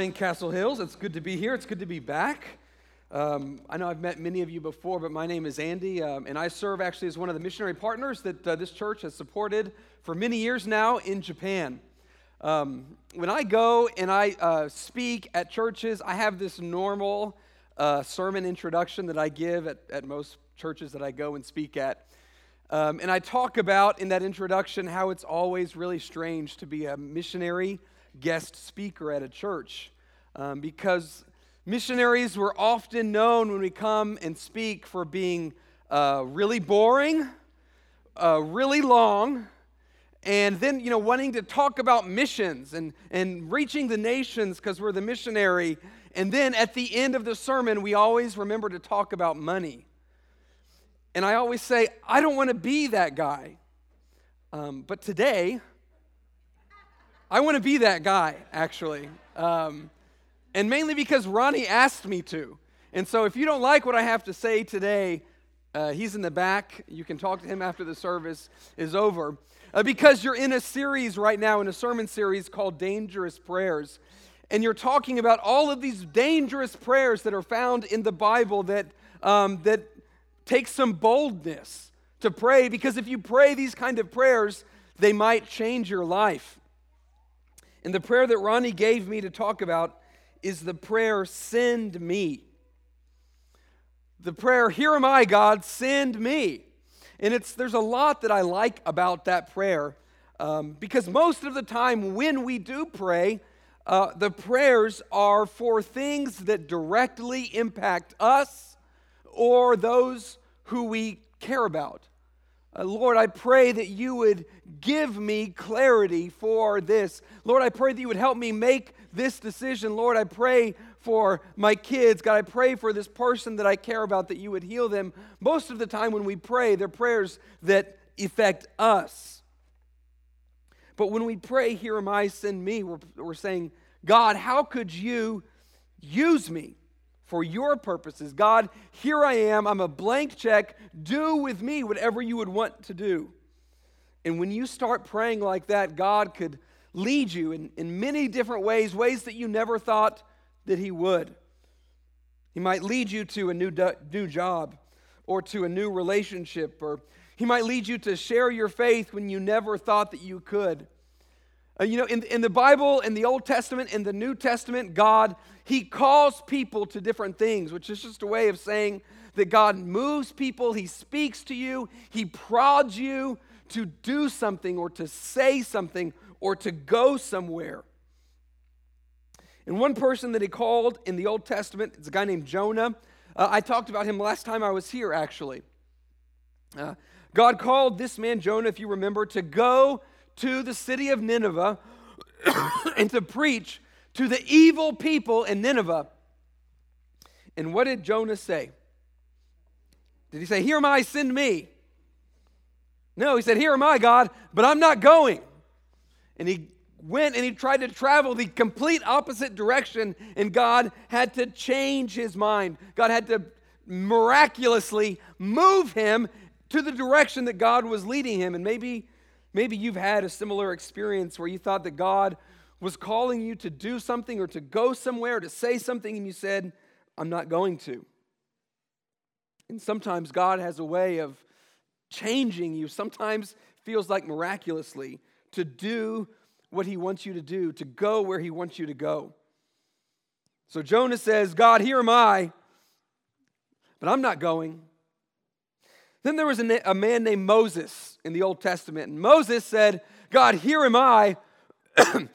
morning, Castle Hills. It's good to be here. It's good to be back. Um, I know I've met many of you before, but my name is Andy, um, and I serve actually as one of the missionary partners that uh, this church has supported for many years now in Japan. Um, when I go and I uh, speak at churches, I have this normal uh, sermon introduction that I give at, at most churches that I go and speak at. Um, and I talk about in that introduction how it's always really strange to be a missionary guest speaker at a church um, because missionaries were often known when we come and speak for being uh, really boring, uh, really long, and then you know wanting to talk about missions and, and reaching the nations because we're the missionary. And then at the end of the sermon we always remember to talk about money. And i always say i don't want to be that guy. Um, but today I want to be that guy, actually. Um, and mainly because Ronnie asked me to. And so if you don't like what I have to say today, uh, he's in the back. You can talk to him after the service is over. Uh, because you're in a series right now, in a sermon series called Dangerous Prayers. And you're talking about all of these dangerous prayers that are found in the Bible that, um, that take some boldness to pray. Because if you pray these kind of prayers, they might change your life. And the prayer that Ronnie gave me to talk about is the prayer, Send me. The prayer, Here am I, God, send me. And it's, there's a lot that I like about that prayer um, because most of the time when we do pray, uh, the prayers are for things that directly impact us or those who we care about. Uh, Lord, I pray that you would give me clarity for this. Lord, I pray that you would help me make this decision. Lord, I pray for my kids. God, I pray for this person that I care about that you would heal them. Most of the time when we pray, they're prayers that affect us. But when we pray, Here am I, send me, we're, we're saying, God, how could you use me? For your purposes. God, here I am. I'm a blank check. Do with me whatever you would want to do. And when you start praying like that, God could lead you in, in many different ways, ways that you never thought that He would. He might lead you to a new, new job or to a new relationship, or He might lead you to share your faith when you never thought that you could. Uh, you know, in, in the Bible, in the Old Testament, in the New Testament, God, He calls people to different things, which is just a way of saying that God moves people, He speaks to you, He prods you to do something or to say something or to go somewhere. And one person that He called in the Old Testament is a guy named Jonah. Uh, I talked about him last time I was here, actually. Uh, God called this man, Jonah, if you remember, to go to the city of Nineveh and to preach to the evil people in Nineveh. And what did Jonah say? Did he say, Here am I, send me? No, he said, Here am I, God, but I'm not going. And he went and he tried to travel the complete opposite direction, and God had to change his mind. God had to miraculously move him to the direction that God was leading him. And maybe Maybe you've had a similar experience where you thought that God was calling you to do something or to go somewhere, or to say something, and you said, I'm not going to. And sometimes God has a way of changing you, sometimes feels like miraculously, to do what He wants you to do, to go where He wants you to go. So Jonah says, God, here am I, but I'm not going. Then there was a, a man named Moses in the Old Testament. And Moses said, God, here am I,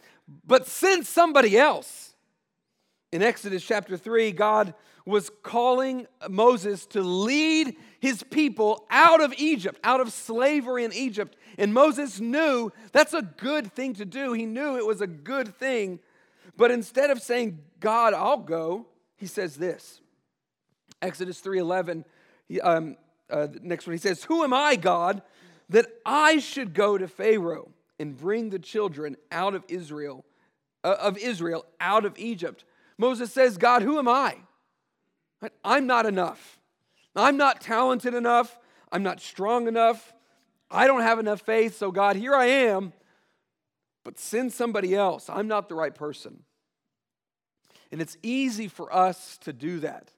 but send somebody else. In Exodus chapter 3, God was calling Moses to lead his people out of Egypt, out of slavery in Egypt. And Moses knew that's a good thing to do. He knew it was a good thing. But instead of saying, God, I'll go, he says this Exodus 3:11, um, uh, next one, he says, Who am I, God, that I should go to Pharaoh and bring the children out of Israel, uh, of Israel out of Egypt? Moses says, God, who am I? I'm not enough. I'm not talented enough. I'm not strong enough. I don't have enough faith. So, God, here I am, but send somebody else. I'm not the right person. And it's easy for us to do that.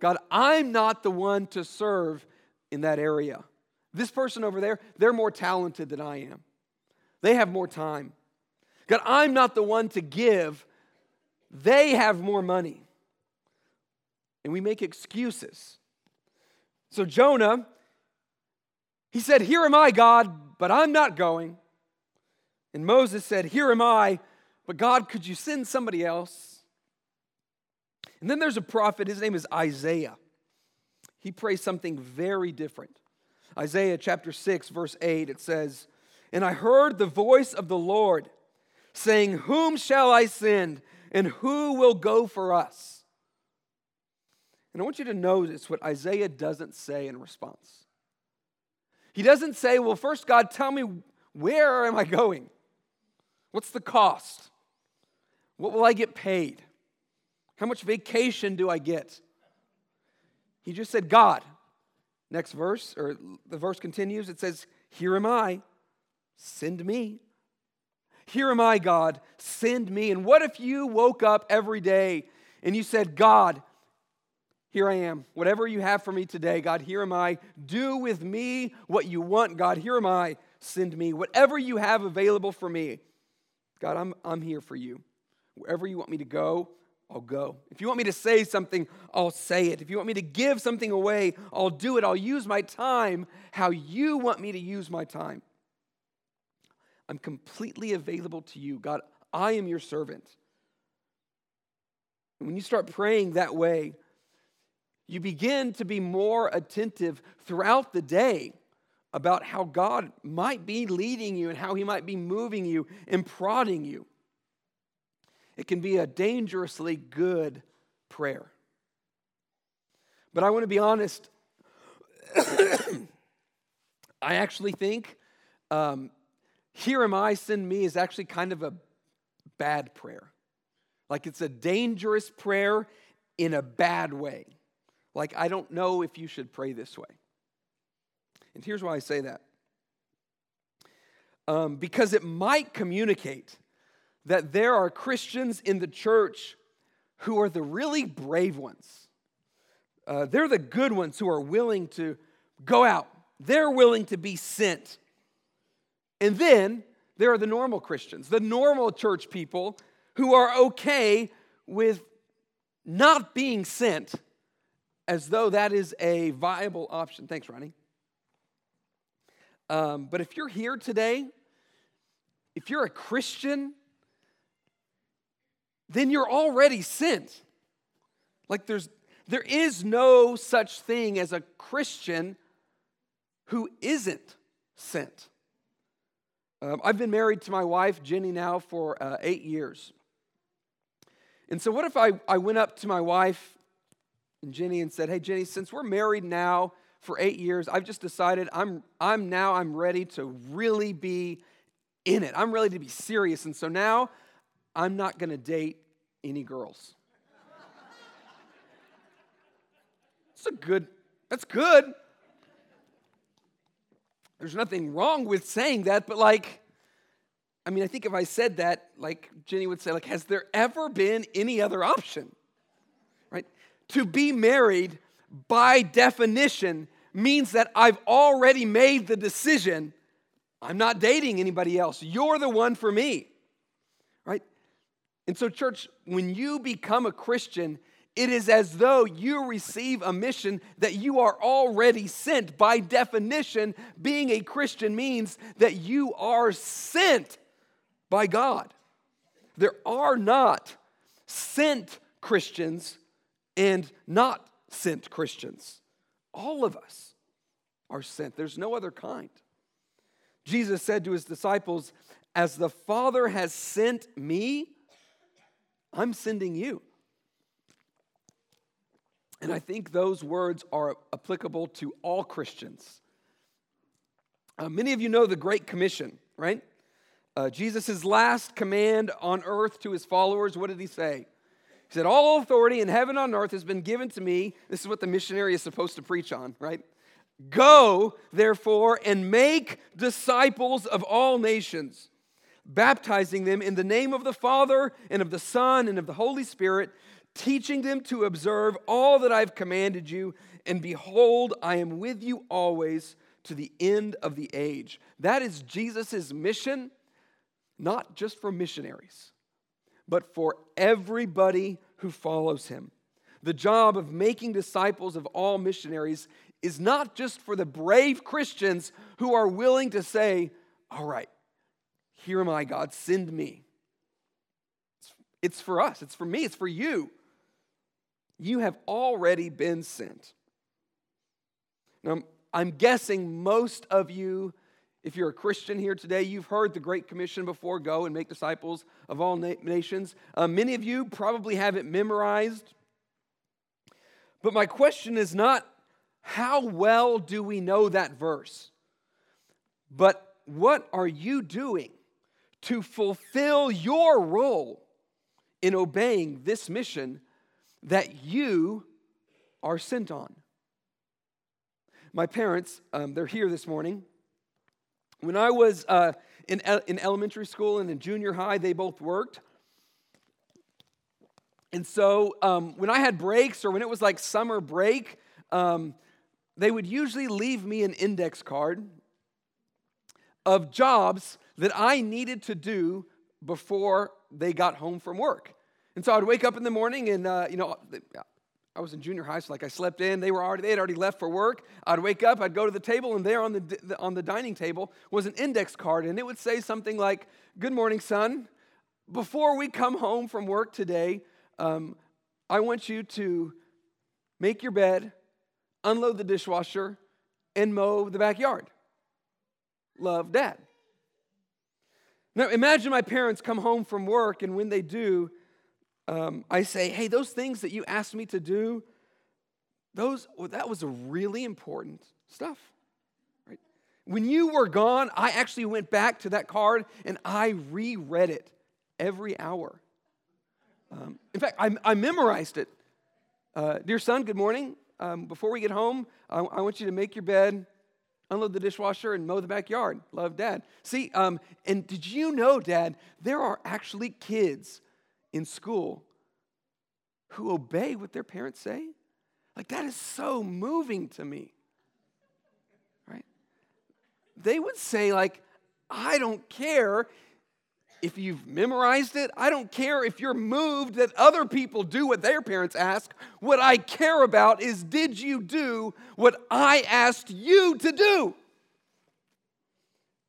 God, I'm not the one to serve in that area. This person over there, they're more talented than I am. They have more time. God, I'm not the one to give. They have more money. And we make excuses. So Jonah, he said, Here am I, God, but I'm not going. And Moses said, Here am I, but God, could you send somebody else? And then there's a prophet, his name is Isaiah. He prays something very different. Isaiah chapter 6, verse 8, it says, And I heard the voice of the Lord saying, Whom shall I send, and who will go for us? And I want you to notice what Isaiah doesn't say in response. He doesn't say, Well, first, God, tell me where am I going? What's the cost? What will I get paid? How much vacation do I get? He just said, God. Next verse, or the verse continues, it says, Here am I, send me. Here am I, God, send me. And what if you woke up every day and you said, God, here I am. Whatever you have for me today, God, here am I. Do with me what you want, God. Here am I. Send me. Whatever you have available for me, God, I'm, I'm here for you. Wherever you want me to go, I'll go. If you want me to say something, I'll say it. If you want me to give something away, I'll do it. I'll use my time how you want me to use my time. I'm completely available to you. God, I am your servant. When you start praying that way, you begin to be more attentive throughout the day about how God might be leading you and how He might be moving you and prodding you. It can be a dangerously good prayer. But I want to be honest. I actually think, um, here am I, send me, is actually kind of a bad prayer. Like it's a dangerous prayer in a bad way. Like, I don't know if you should pray this way. And here's why I say that um, because it might communicate that there are Christians in the church who are the really brave ones. Uh, they're the good ones who are willing to go out, they're willing to be sent. And then there are the normal Christians, the normal church people who are okay with not being sent as though that is a viable option. Thanks, Ronnie. Um, but if you're here today, if you're a Christian then you're already sent. Like there's there is no such thing as a Christian who isn't sent. Um, I've been married to my wife, Jenny, now for uh, eight years. And so, what if I, I went up to my wife and Jenny and said, Hey, Jenny, since we're married now for eight years, I've just decided I'm, I'm now I'm ready to really be in it. I'm ready to be serious. And so now I'm not going to date any girls. It's a good, that's good. There's nothing wrong with saying that, but like, I mean, I think if I said that, like Jenny would say, like, has there ever been any other option? Right? To be married by definition means that I've already made the decision I'm not dating anybody else. You're the one for me. And so, church, when you become a Christian, it is as though you receive a mission that you are already sent. By definition, being a Christian means that you are sent by God. There are not sent Christians and not sent Christians. All of us are sent. There's no other kind. Jesus said to his disciples, As the Father has sent me, I'm sending you. And I think those words are applicable to all Christians. Uh, many of you know the Great Commission, right? Uh, Jesus' last command on earth to his followers, what did he say? He said, All authority in heaven and on earth has been given to me. This is what the missionary is supposed to preach on, right? Go, therefore, and make disciples of all nations, baptizing them in the name of the Father and of the Son and of the Holy Spirit, teaching them to observe all that I've commanded you. And behold, I am with you always to the end of the age. That is Jesus' mission, not just for missionaries, but for everybody who follows him. The job of making disciples of all missionaries is not just for the brave Christians who are willing to say, All right, here am I, God, send me. It's for us, it's for me, it's for you. You have already been sent. Now, I'm guessing most of you, if you're a Christian here today, you've heard the Great Commission before go and make disciples of all na- nations. Uh, many of you probably have it memorized. But my question is not how well do we know that verse, but what are you doing to fulfill your role in obeying this mission that you are sent on? My parents, um, they're here this morning. When I was uh, in, in elementary school and in junior high, they both worked. And so um, when I had breaks or when it was like summer break, um, they would usually leave me an index card of jobs that I needed to do before they got home from work. And so I'd wake up in the morning and, uh, you know, I was in junior high, so like I slept in. They were already they had already left for work. I'd wake up, I'd go to the table, and there on the on the dining table was an index card, and it would say something like, "Good morning, son. Before we come home from work today, um, I want you to make your bed, unload the dishwasher, and mow the backyard. Love, Dad." Now imagine my parents come home from work, and when they do, um, I say, hey, those things that you asked me to do, those well, that was really important stuff. Right? When you were gone, I actually went back to that card and I reread it every hour. Um, in fact, I, I memorized it. Uh, Dear son, good morning. Um, before we get home, I, I, want you to make your bed, unload the dishwasher, and mow the backyard. Love, Dad. See, um, and did you know, Dad, there are actually kids in school who obey what their parents say? Like, that is so moving to me. Right? They would say, like, I don't care if you've memorized it. I don't care if you're moved that other people do what their parents ask. What I care about is did you do what I asked you to do?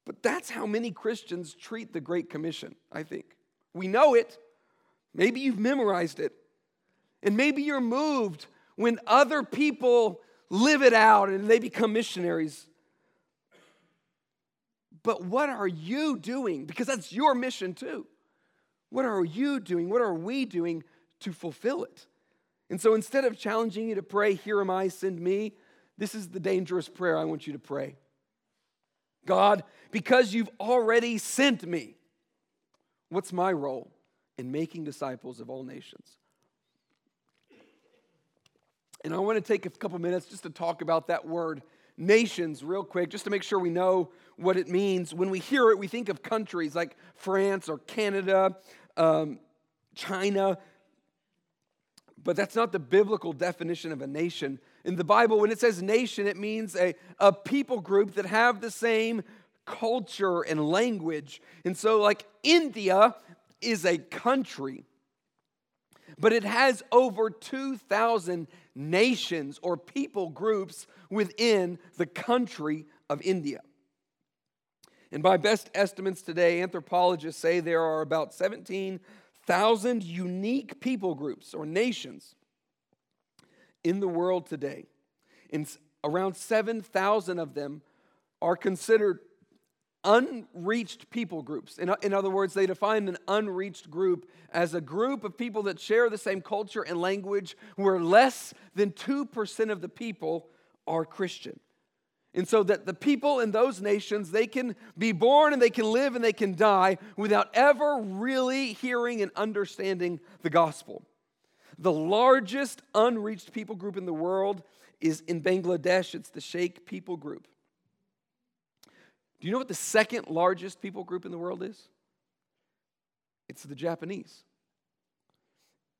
But that's how many Christians treat the Great Commission, I think. We know it, Maybe you've memorized it. And maybe you're moved when other people live it out and they become missionaries. But what are you doing? Because that's your mission too. What are you doing? What are we doing to fulfill it? And so instead of challenging you to pray, Here am I, send me, this is the dangerous prayer I want you to pray. God, because you've already sent me, what's my role? in making disciples of all nations. And I want to take a couple minutes just to talk about that word, nations, real quick, just to make sure we know what it means. When we hear it, we think of countries like France or Canada, um, China, but that's not the biblical definition of a nation. In the Bible, when it says nation, it means a, a people group that have the same culture and language. And so, like India is a country, but it has over 2,000 nations or people groups within the country of India. And by best estimates today, anthropologists say there are about 17,000 unique people groups or nations in the world today. And around 7,000 of them are considered unreached people groups. In, in other words, they define an unreached group as a group of people that share the same culture and language where less than 2% of the people are Christian. And so that the people in those nations, they can be born and they can live and they can die without ever really hearing and understanding the gospel. The largest unreached people group in the world is in Bangladesh. It's the Sheikh people group. Do you know what the second largest people group in the world is? It's the Japanese.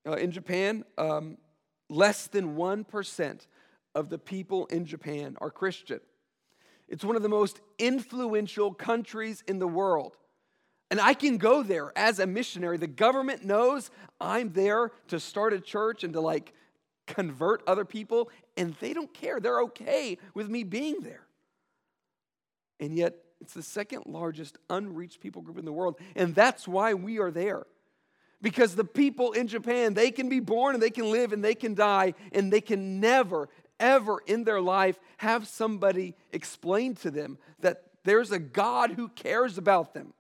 Uh, in Japan, um, less than 1% of the people in Japan are Christian. It's one of the most influential countries in the world. And I can go there as a missionary. The government knows I'm there to start a church and to like convert other people, and they don't care. They're okay with me being there. And yet, it's the second largest unreached people group in the world. And that's why we are there. Because the people in Japan, they can be born and they can live and they can die, and they can never, ever in their life have somebody explain to them that there's a God who cares about them.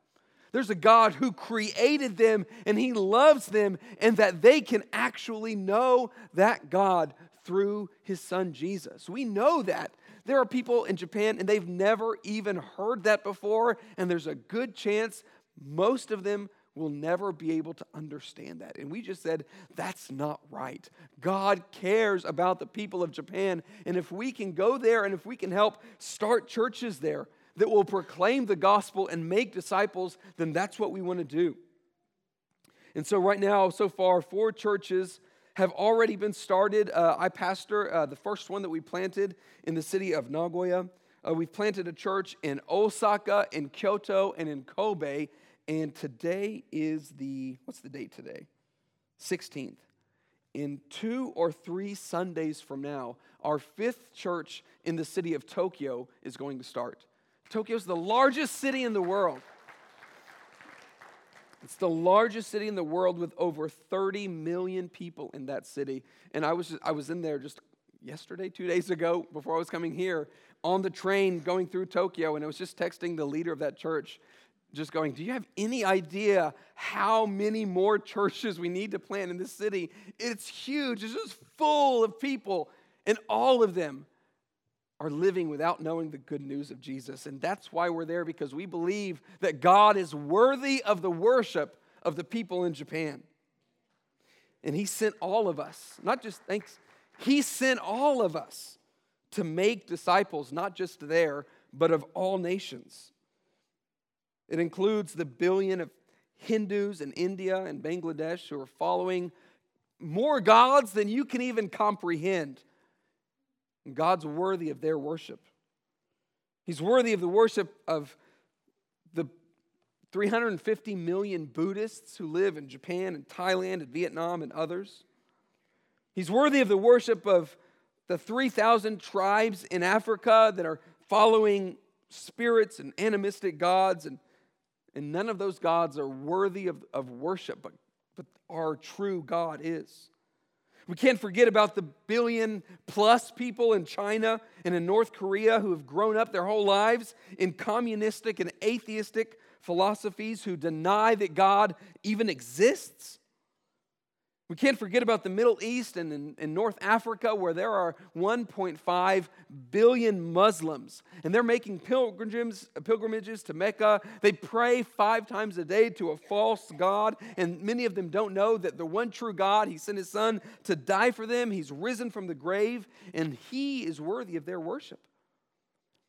There's a God who created them and He loves them, and that they can actually know that God through His Son Jesus. We know that. There are people in Japan and they've never even heard that before, and there's a good chance most of them will never be able to understand that. And we just said, that's not right. God cares about the people of Japan. And if we can go there and if we can help start churches there, that will proclaim the gospel and make disciples, then that's what we want to do. And so, right now, so far, four churches have already been started. Uh, I pastor uh, the first one that we planted in the city of Nagoya. Uh, we've planted a church in Osaka, in Kyoto, and in Kobe. And today is the, what's the date today? 16th. In two or three Sundays from now, our fifth church in the city of Tokyo is going to start. Tokyo is the largest city in the world. It's the largest city in the world with over 30 million people in that city. And I was, just, I was in there just yesterday, two days ago, before I was coming here, on the train going through Tokyo, and I was just texting the leader of that church, just going, Do you have any idea how many more churches we need to plant in this city? It's huge, it's just full of people, and all of them are living without knowing the good news of Jesus. And that's why we're there because we believe that God is worthy of the worship of the people in Japan. And He sent all of us, not just thanks, He sent all of us to make disciples, not just there, but of all nations. It includes the billion of Hindus in India and Bangladesh who are following more gods than you can even comprehend. God's worthy of their worship. He's worthy of the worship of the 350 million Buddhists who live in Japan and Thailand and Vietnam and others. He's worthy of the worship of the 3,000 tribes in Africa that are following spirits and animistic gods, and, and none of those gods are worthy of, of worship, but, but our true God is. We can't forget about the billion plus people in China and in North Korea who have grown up their whole lives in communistic and atheistic philosophies who deny that God even exists. We can't forget about the Middle East and in, in, North Africa, where there are 1.5 billion Muslims, and they're making pilgrimages, pilgrimages to Mecca. They pray five times a day to a false God, and many of them don't know that the one true God, He sent His Son to die for them. He's risen from the grave, and He is worthy of their worship.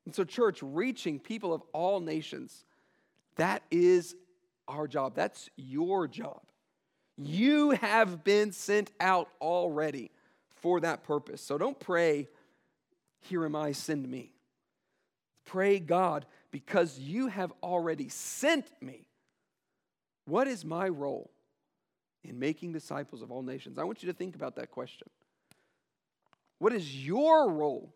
And so, church, reaching people of all nations, that is our job. That's your job. You have been sent out already for that purpose. So don't pray, Here am I, send me. Pray, God, because you have already sent me. What is my role in making disciples of all nations? I want you to think about that question. What is your role?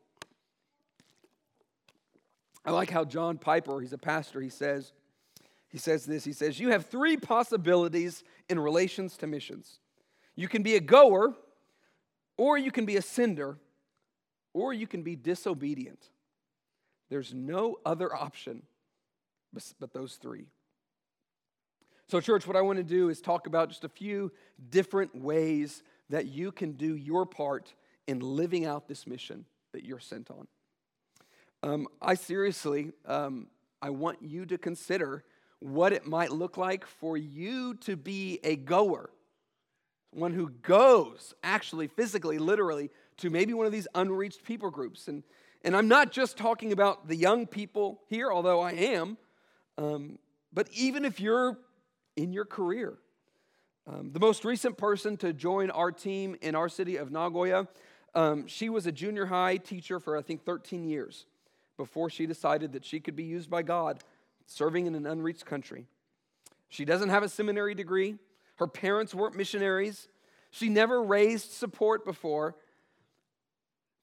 I like how John Piper, he's a pastor, he says, he says this He says, You have three possibilities in relations to missions. You can be a goer, or you can be a sender, or you can be disobedient. There's no other option but those three. So, church, what I want to do is talk about just a few different ways that you can do your part in living out this mission that you're sent on. Um, I seriously, um, I want you to consider what it might look like for you to be a goer, one who goes actually, physically, literally, to maybe one of these unreached people groups. And, and I'm not just talking about the young people here, although I am, um, but even if you're in your career. Um, the most recent person to join our team in our city of Nagoya, um, she was a junior high teacher for I think 13 years before she decided that she could be used by God serving in an unreached country. She doesn't have a seminary degree. Her parents weren't missionaries. She never raised support before,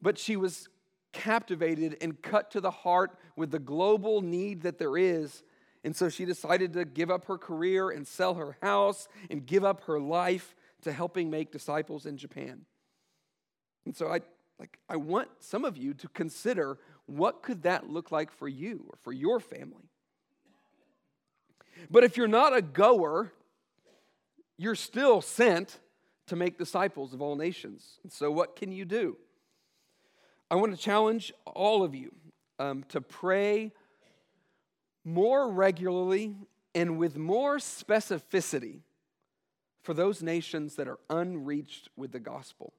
but she was captivated and cut to the heart with the global need that there is and so she decided to give up her career and sell her house and give up her life to helping make disciples in Japan. And so I like I want some of you to consider what could that look like for you or for your family. But if you're not a goer, you're still sent to make disciples of all nations. So what can you do? I want to challenge all of you um, to pray more regularly and with more specificity for those nations that are unreached with the gospel.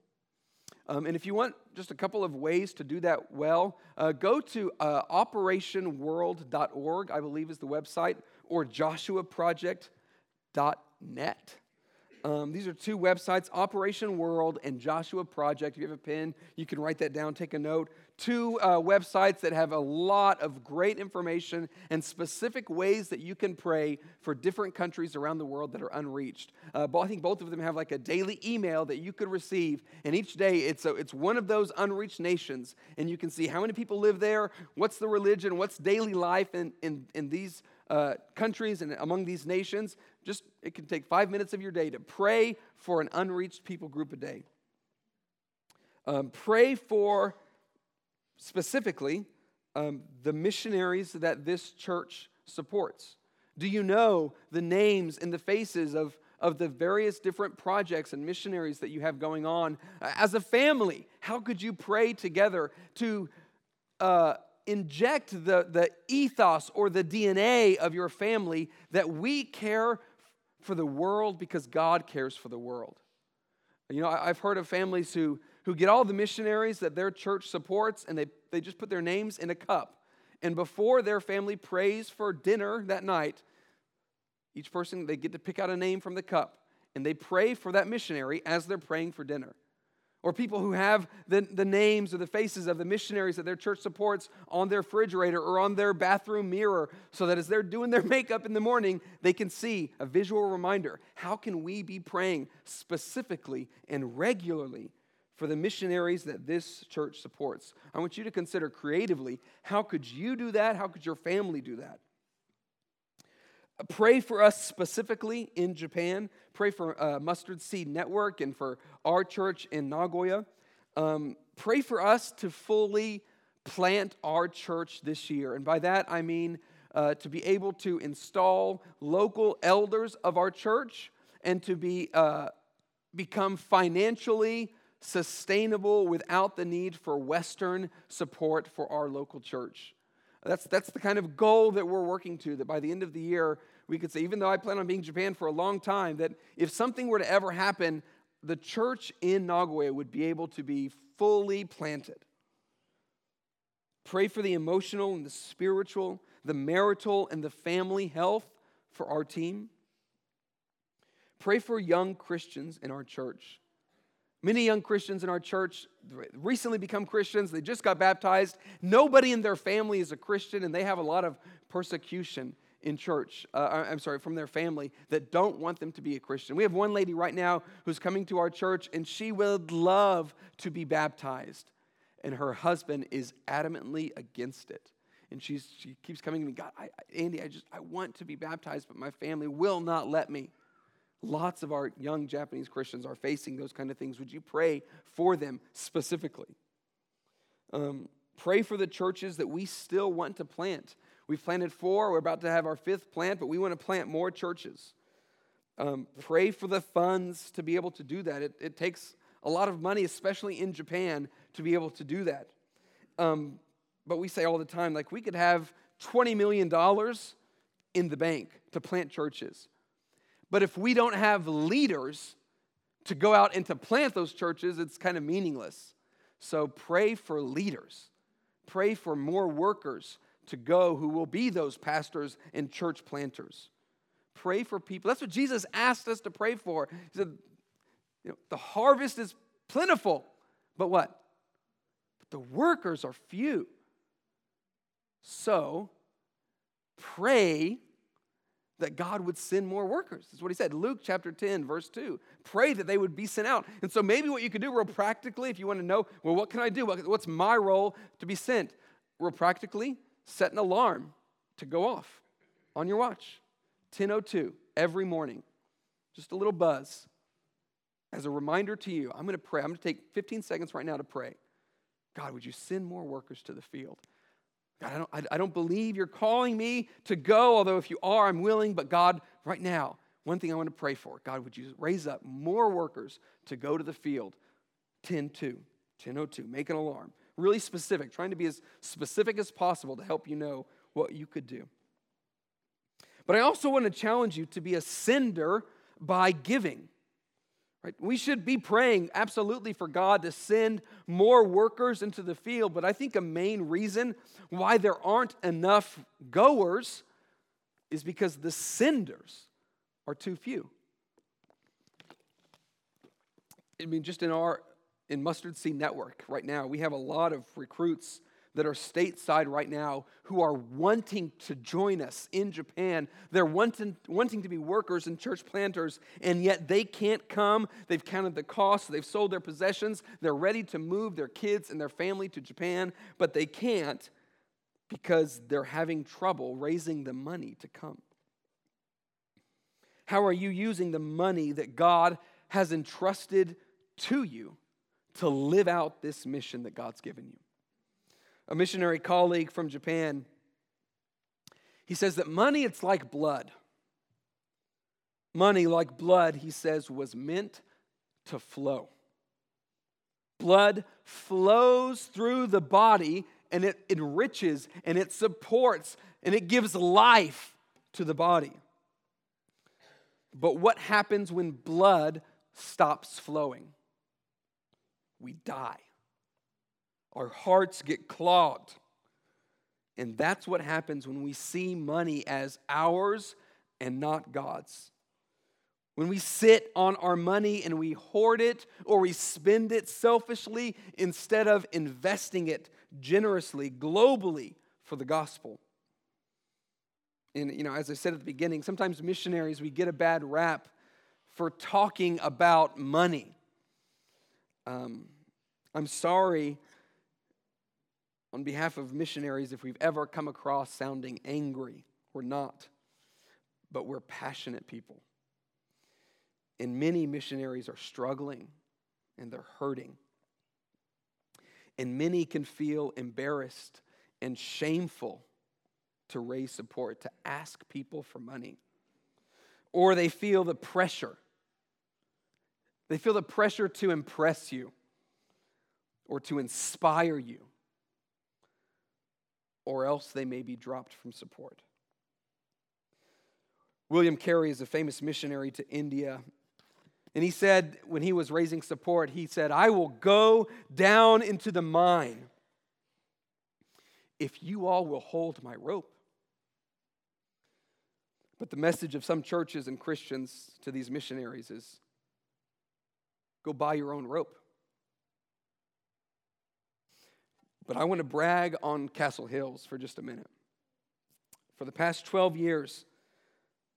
Um, and if you want just a couple of ways to do that well, uh, go to uh, operationworld.org, I believe is the website, or joshuaproject.net. Um, these are two websites, Operation World and Joshua Project. If you have a pen, you can write that down, take a note. Two uh, websites that have a lot of great information and specific ways that you can pray for different countries around the world that are unreached. Uh, I think both of them have like a daily email that you could receive, and each day it's, a, it's one of those unreached nations, and you can see how many people live there, what's the religion, what's daily life in, in, in these uh, countries and among these nations, just it can take five minutes of your day to pray for an unreached people group a day. Um, pray for specifically um, the missionaries that this church supports. Do you know the names and the faces of, of the various different projects and missionaries that you have going on? As a family, how could you pray together to uh, inject the, the ethos or the DNA of your family that we care for the world because God cares for the world. You know, I've heard of families who, who get all the missionaries that their church supports and they, they just put their names in a cup. And before their family prays for dinner that night, each person, they get to pick out a name from the cup and they pray for that missionary as they're praying for dinner or people who have the, the names or the faces of the missionaries that their church supports on their refrigerator or on their bathroom mirror so that as they're doing their makeup in the morning, they can see a visual reminder. How can we be praying specifically and regularly for the missionaries that this church supports? I want you to consider creatively how could you do that? How could your family do that? Pray for us specifically in Japan. Pray for uh, Mustard Seed Network and for our church in Nagoya. Um, pray for us to fully plant our church this year. And by that, I mean uh, to be able to install local elders of our church and to be, uh, become financially sustainable without the need for Western support for our local church. That's, that's the kind of goal that we're working to, that by the end of the year, we could say, even though I plan on being Japan for a long time, that if something were to ever happen, the church in Nagoya would be able to be fully planted. Pray for the emotional and the spiritual, the marital and the family health for our team. Pray for young Christians in our church. Many young Christians in our church recently become Christians. They just got baptized. Nobody in their family is a Christian, and they have a lot of persecution in church, uh, I'm sorry, from their family that don't want them to be a Christian. We have one lady right now who's coming to our church, and she would love to be baptized, and her husband is adamantly against it. And she's, she keeps coming to me, God, I, Andy, I just, I want to be baptized, but my family will not let me. Lots of our young Japanese Christians are facing those kind of things. Would you pray for them specifically? Um, pray for the churches that we still want to plant. We've planted four. We're about to have our fifth plant, but we want to plant more churches. Um, pray for the funds to be able to do that. It, it, takes a lot of money, especially in Japan, to be able to do that. Um, but we say all the time, like, we could have $20 million in the bank to plant churches. But if we don't have leaders to go out and to plant those churches, it's kind of meaningless. So pray for leaders. Pray for more workers to go who will be those pastors and church planters. Pray for people. That's what Jesus asked us to pray for. He said, you know, the harvest is plentiful, but what? But the workers are few. So pray that God would send more workers. That's what he said. Luke chapter 10, verse 2. Pray that they would be sent out. And so maybe what you could do real practically, if you want to know, well, what can I do? What's my role to be sent? Real practically, set an alarm to go off on your watch. 1002 every morning. Just a little buzz. As a reminder to you, I'm going to pray. I'm going to take 15 seconds right now to pray. God, would you send more workers to the field? God, I don't, I, I don't believe you're calling me to go, although if you are, I'm willing. But God, right now, one thing I want to pray for God, would you raise up more workers to go to the field? 10 2, 1002, make an alarm. Really specific, trying to be as specific as possible to help you know what you could do. But I also want to challenge you to be a sender by giving. Right? We should be praying absolutely for God to send more workers into the field, but I think a main reason why there aren't enough goers is because the senders are too few. I mean, just in our in Mustard Seed Network right now, we have a lot of recruits that are stateside right now who are wanting to join us in Japan. They're wanting, wanting to be workers and church planters, and yet they can't come. They've counted the cost, they've sold their possessions, they're ready to move their kids and their family to Japan, but they can't because they're having trouble raising the money to come. How are you using the money that God has entrusted to you to live out this mission that God's given you? A missionary colleague from Japan, he says that money, it's like blood. Money, like blood, he says, was meant to flow. Blood flows through the body and it enriches and it supports and it gives life to the body. But what happens when blood stops flowing? We die. Our hearts get clogged. And that's what happens when we see money as ours and not God's. When we sit on our money and we hoard it or we spend it selfishly instead of investing it generously, globally for the gospel. And, you know, as I said at the beginning, sometimes missionaries, we get a bad rap for talking about money. Um, I'm sorry on behalf of missionaries if we've ever come across sounding angry. We're not, but we're passionate people. And many missionaries are struggling and they're hurting. And many can feel embarrassed and shameful to raise support, to ask people for money. Or they feel the pressure. They feel the pressure to impress you or to inspire you or else they may be dropped from support. William Carey is a famous missionary to India. And he said, when he was raising support, he said, I will go down into the mine if you all will hold my rope. But the message of some churches and Christians to these missionaries is go buy your own rope. But I want to brag on Castle Hills for just a minute. For the past 12 years,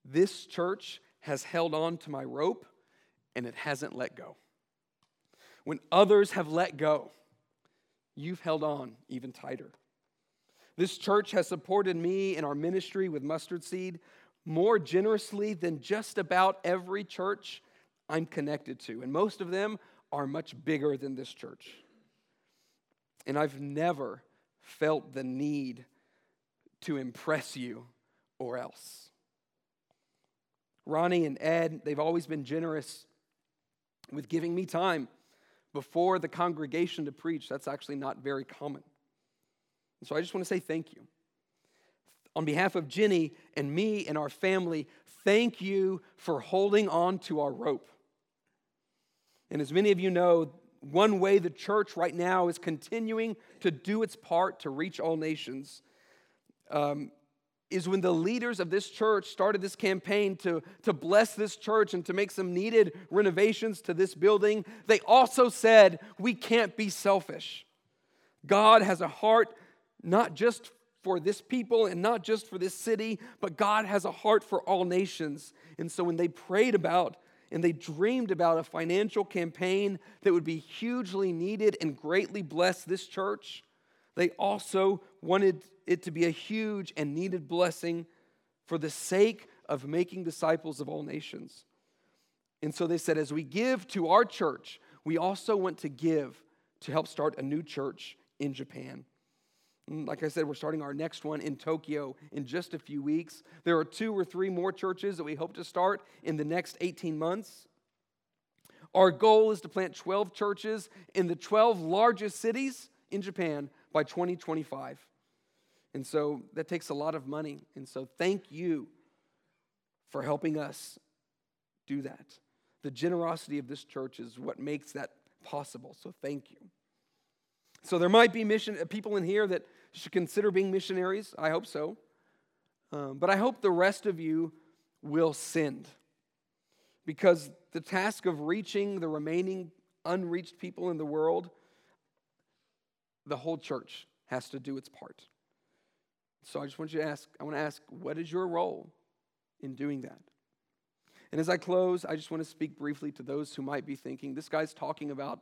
this church has held on to my rope and it hasn't let go. When others have let go, you've held on even tighter. This church has supported me in our ministry with mustard seed more generously than just about every church I'm connected to. And most of them are much bigger than this church. And I've never felt the need to impress you or else. Ronnie and Ed, they've always been generous with giving me time before the congregation to preach. That's actually not very common. And so I just want to say thank you. On behalf of Jenny and me and our family, thank you for holding on to our rope. And as many of you know, one way the church right now is continuing to do its part to reach all nations um, is when the leaders of this church started this campaign to, to bless this church and to make some needed renovations to this building. They also said, We can't be selfish. God has a heart not just for this people and not just for this city, but God has a heart for all nations. And so when they prayed about and they dreamed about a financial campaign that would be hugely needed and greatly bless this church. They also wanted it to be a huge and needed blessing for the sake of making disciples of all nations. And so they said, as we give to our church, we also want to give to help start a new church in Japan. Mm, like I said, we're starting our next one in Tokyo in just a few weeks. There are two or three more churches that we hope to start in the next 18 months. Our goal is to plant 12 churches in the 12 largest cities in Japan by 2025. And so that takes a lot of money. And so thank you for helping us do that. The generosity of this church is what makes that possible. So thank you. So there might be mission uh, people in here that should consider being missionaries. I hope so. Um, but I hope the rest of you will send. Because the task of reaching the remaining unreached people in the world, the whole church has to do its part. So I just want you to ask, I want to ask, what is your role in doing that? And as I close, I just want to speak briefly to those who might be thinking, this guy's talking about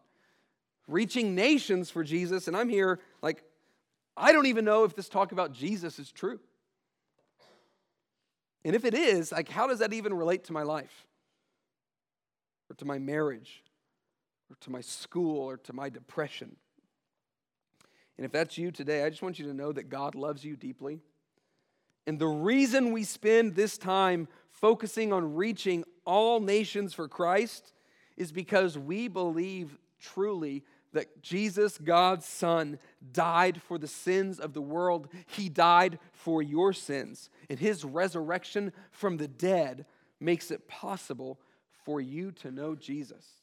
reaching nations for Jesus. And I'm here like, I don't even know if this talk about Jesus is true. And if it is, like, how does that even relate to my life? Or to my marriage? Or to my school? Or to my depression? And if that's you today, I just want you to know that God loves you deeply. And the reason we spend this time focusing on reaching all nations for Christ is because we believe truly that Jesus, God's Son, died for the sins of the world. He died for your sins. And his resurrection from the dead makes it possible for you to know Jesus.